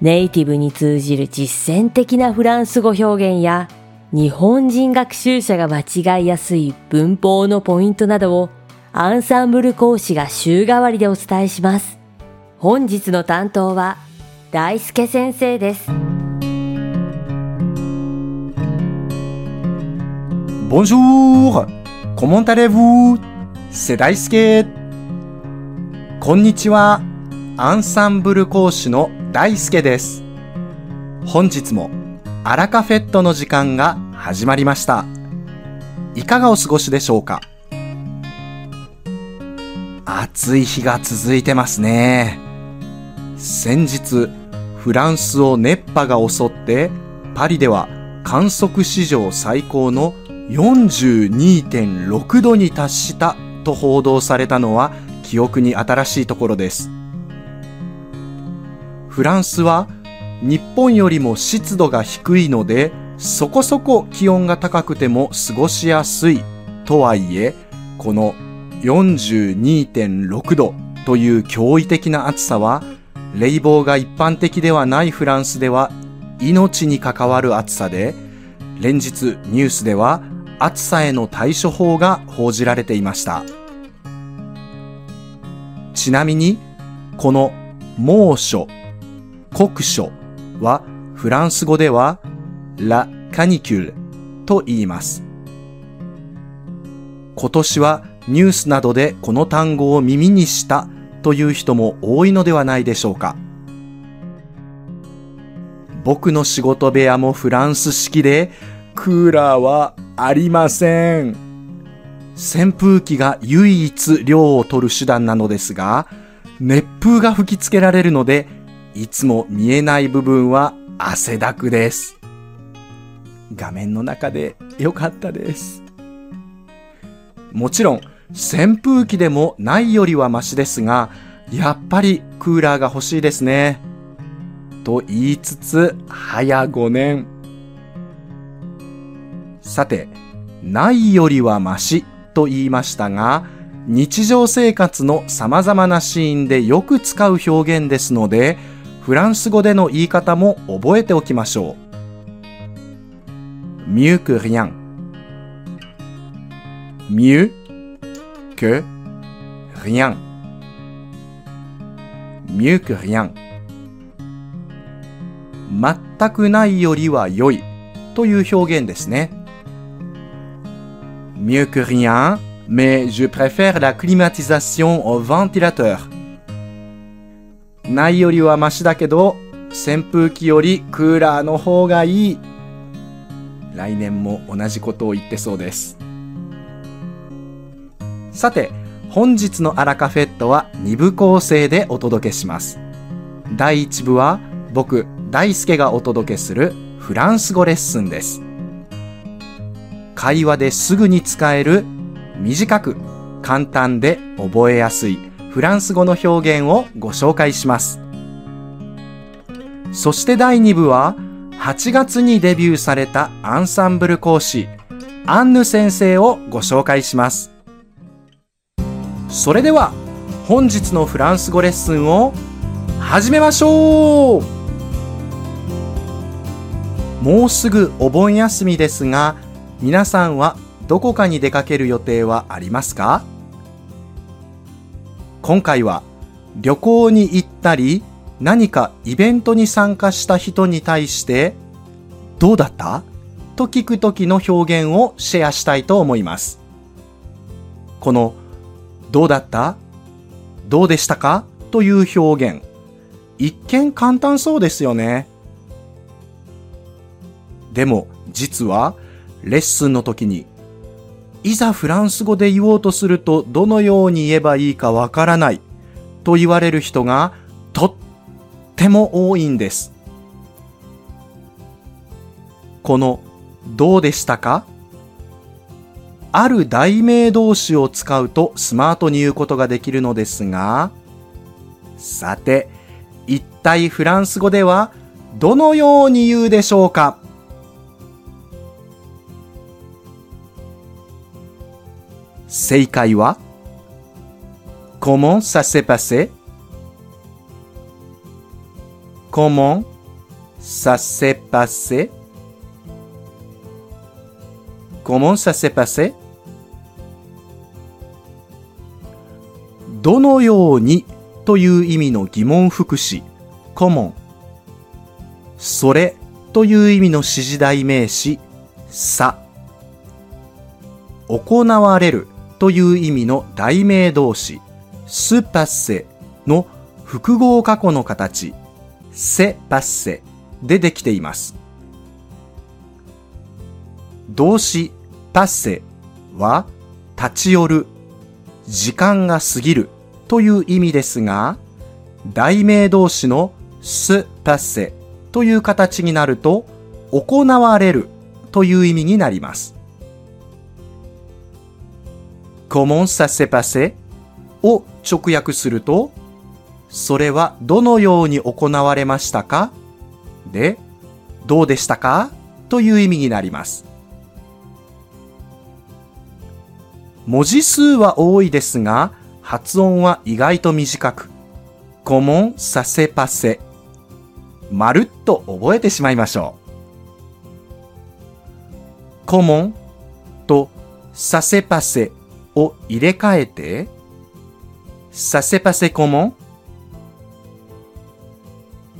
ネイティブに通じる実践的なフランス語表現や日本人学習者が間違いやすい文法のポイントなどをアンサンブル講師が週替わりでお伝えします。本日の担当は大輔先生です。Bonjour! Comment allez-vous? こんにちは。アンサンブル講師の大輔です。本日もアラカフェットの時間が始まりました。いかがお過ごしでしょうか？暑い日が続いてますね。先日、フランスを熱波が襲って、パリでは観測史上最高の42.6度に達したと報道されたのは記憶に新しいところです。フランスは日本よりも湿度が低いのでそこそこ気温が高くても過ごしやすいとはいえこの42.6度という驚異的な暑さは冷房が一般的ではないフランスでは命に関わる暑さで連日ニュースでは暑さへの対処法が報じられていました。ちなみにこの猛暑酷暑はフランス語ではラ・カニキュルと言います。今年はニュースなどでこの単語を耳にしたという人も多いのではないでしょうか。僕の仕事部屋もフランス式でクーラーはありません。扇風機が唯一量を取る手段なのですが熱風が吹きつけられるのでいつも見えない部分は汗だくです。画面の中でよかったです。もちろん扇風機でもないよりはマシですがやっぱりクーラーが欲しいですね。と言いつつ早5年。さてないよりはマシと言いましたが日常生活の様々なシーンでよく使う表現ですのでフランス語での言い方も覚えておきましょう。mieux que rien mieux que rien mieux que rien 全くないよりは良いという表現ですね。mieux que rien mais je préfère la climatisation au ventilateur ないよりはマシだけど扇風機よりクーラーの方がいい。来年も同じことを言ってそうです。さて本日のアラカフェットは2部構成でお届けします。第1部は僕大輔がお届けするフランス語レッスンです。会話ですぐに使える短く簡単で覚えやすいフランス語の表現をご紹介します。そして第2部は8月にデビューされたアンサンブル講師アンヌ先生をご紹介します。それでは本日のフランス語レッスンを始めましょうもうすぐお盆休みですが皆さんはどこかに出かける予定はありますか？今回は旅行に行ったり何かイベントに参加した人に対してどうだった？と聞く時の表現をシェアしたいと思います。このどうだった？どうでしたか？という表現一見簡単そうですよね。でも実はレッスンの時にいざフランス語で言おうとするとどのように言えばいいかわからない。と言われる人がとっても多いんです。このどうでしたか？ある題名動詞を使うとスマートに言うことができるのですが、さて、一体フランス語ではどのように言うでしょうか？正解は Comment ça s'est passé? Comment ça s'est passé? Comment ça s'est passé? どのようにという意味の疑問副詞、コモン。それという意味の指示代名詞、さ。行われるという意味の代名動詞、スパッセの複合過去の形、セパッセでできています。動詞パッセは立ち寄る、時間が過ぎるという意味ですが、題名動詞のスパッセという形になると行われるという意味になります。Comment ça s'est passé? を直訳すると、それはどのように行われましたか？で、どうでしたか？という意味になります。文字数は多いですが、発音は意外と短く、コモンサセパセ。まるっと覚えてしまいましょう。コモンとサセパセを入れ替えて、Ça s'est passé comment?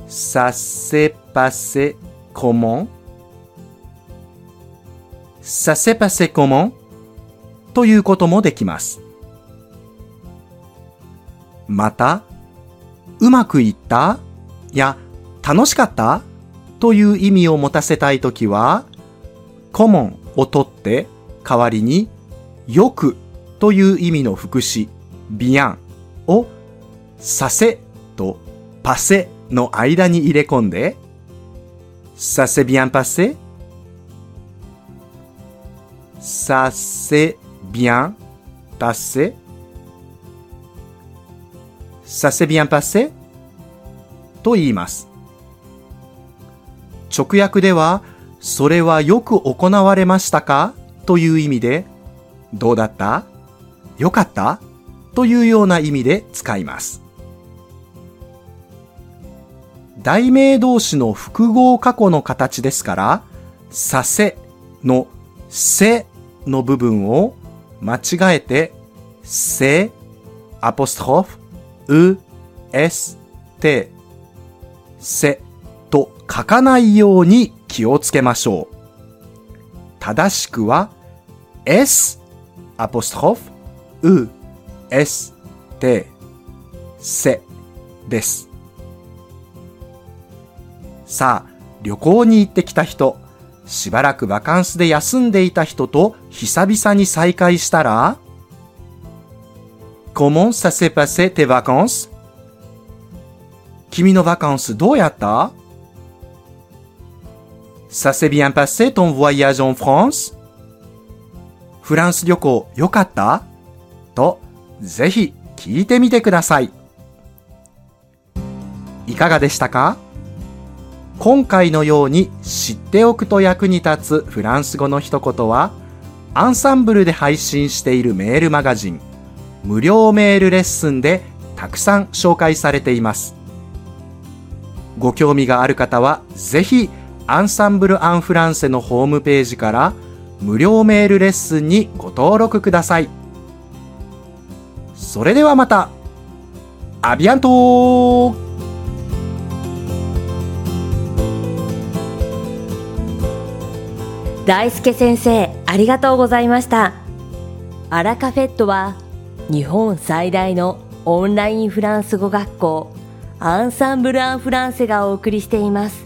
Ça s'est passé comment? Ça s'est passé comment? ということもできます。また、うまくいった？や楽しかった？という意味を持たせたいときは、コモンを取って代わりによくという意味の副詞、ビアンをさせとパセの間に入れ込んで、させビアンパセ？させ bien passé ça s'est bien passé と言います。直訳では、それはよく行われましたか？という意味で、どうだった？よかった？というような意味で使います。題名動詞の複合過去の形ですから、させのせの部分を間違えて、せ、アポストロフ、う、s、て、せと書かないように気をつけましょう。正しくは、s、アポストロフ、う、え、す、て、せ、です。さあ、旅行に行ってきた人、しばらくバカンスで休んでいた人と久々に再会したら、Comment ça s'est passé tes vacances? 君のバカンスどうやった？Ça bien passé ton voyage en France? フランス旅行よかった？ぜひ聞いてみてください。いかがでしたか？今回のように知っておくと役に立つフランス語の一言は、アンサンブルで配信しているメールマガジン、無料メールレッスンでたくさん紹介されています。ご興味がある方は、ぜひ、アンサンブル・アン・フランセのホームページから無料メールレッスンにご登録ください。それではまた、アビアント大輔先生ありがとうございました。アラカフェットは日本最大のオンラインフランス語学校アンサンブル・アン・フランセがお送りしています。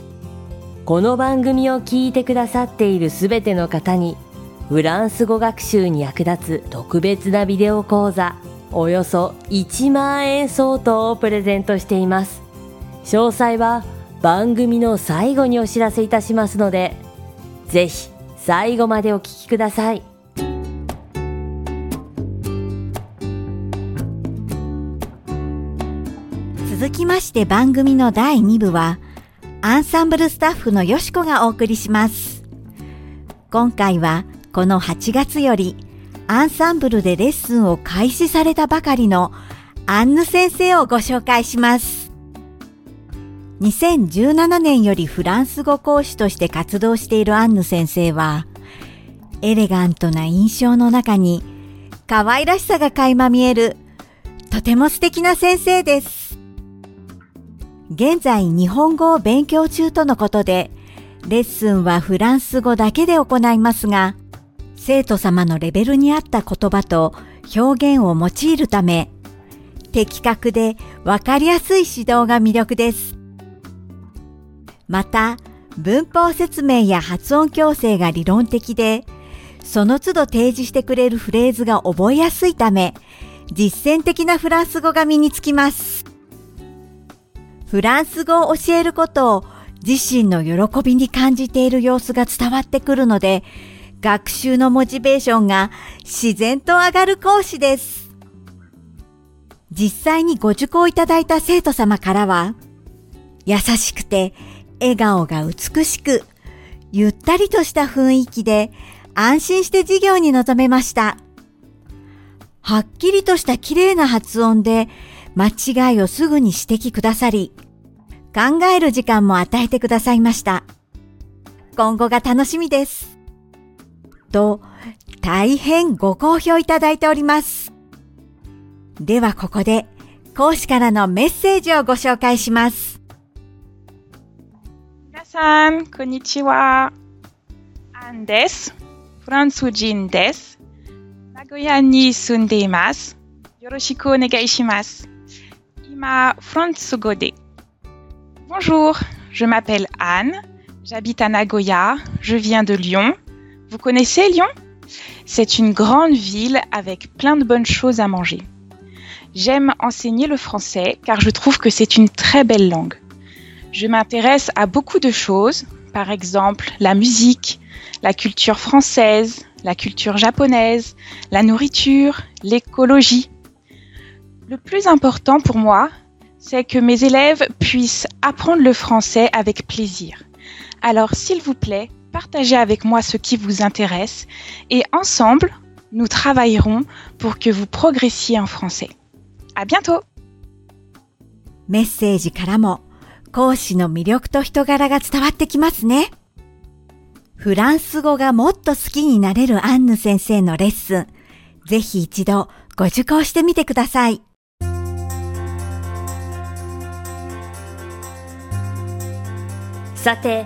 この番組を聞いてくださっているすべての方にフランス語学習に役立つ特別なビデオ講座。およそ1万円相当をプレゼントしています詳細は番組の最後にお知らせいたしますのでぜひ最後までお聞きください。続きまして番組の第2部は、アンサンブルスタッフのよしこがお送りします。今回はこの8月よりアンサンブルでレッスンを開始されたばかりのアンヌ先生をご紹介します。2017年よりフランス語講師として活動しているアンヌ先生は、エレガントな印象の中に可愛らしさが垣間見えるとても素敵な先生です。現在日本語を勉強中とのことで、レッスンはフランス語だけで行いますが、生徒様のレベルに合った言葉と表現を用いるため、的確でわかりやすい指導が魅力です。また、文法説明や発音矯正が理論的で、その都度提示してくれるフレーズが覚えやすいため、実践的なフランス語が身につきます。フランス語を教えることを自身の喜びに感じている様子が伝わってくるので、学習のモチベーションが自然と上がる講師です。実際にご受講いただいた生徒様からは、優しくて笑顔が美しく、ゆったりとした雰囲気で安心して授業に臨めました。はっきりとした綺麗な発音で間違いをすぐに指摘くださり、考える時間も与えてくださいました。今後が楽しみです。と、大変ご好評いただいております。ではここで、講師からのメッセージをご紹介します。皆さん、こんにちは。アンです。フランス人です。名古屋に住んでいます。よろしくお願いします。Ma France Bonjour, je m'appelle Anne, j'habite à Nagoya, je viens de Lyon. Vous connaissez Lyon? C'est une grande ville avec plein de bonnes choses à manger. J'aime enseigner le français car je trouve que c'est une très belle langue. Je m'intéresse à beaucoup de choses, par exemple la musique, la culture française, la culture japonaise, la nourriture, l'écologie, le plus important pour moi, c'est que mes élèves puissent apprendre le français avec plaisir. Alors, s'il vous plaît, partagez avec moi ce qui vous intéresse et ensemble, nous travaillerons pour que vous progressiez en français. À bientôt! メッセージからも講師の魅力と人柄が伝わってきますね。フランス語がもっと好きになれるアンヌ先生のレッスン、ぜひ一度ご受講してみてください。さて、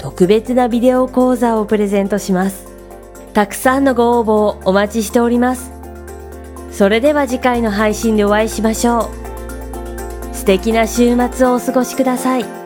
特別なビデオ講座をプレゼントします。たくさんのご応募をお待ちしております。それでは次回の配信でお会いしましょう。素敵な週末をお過ごしください。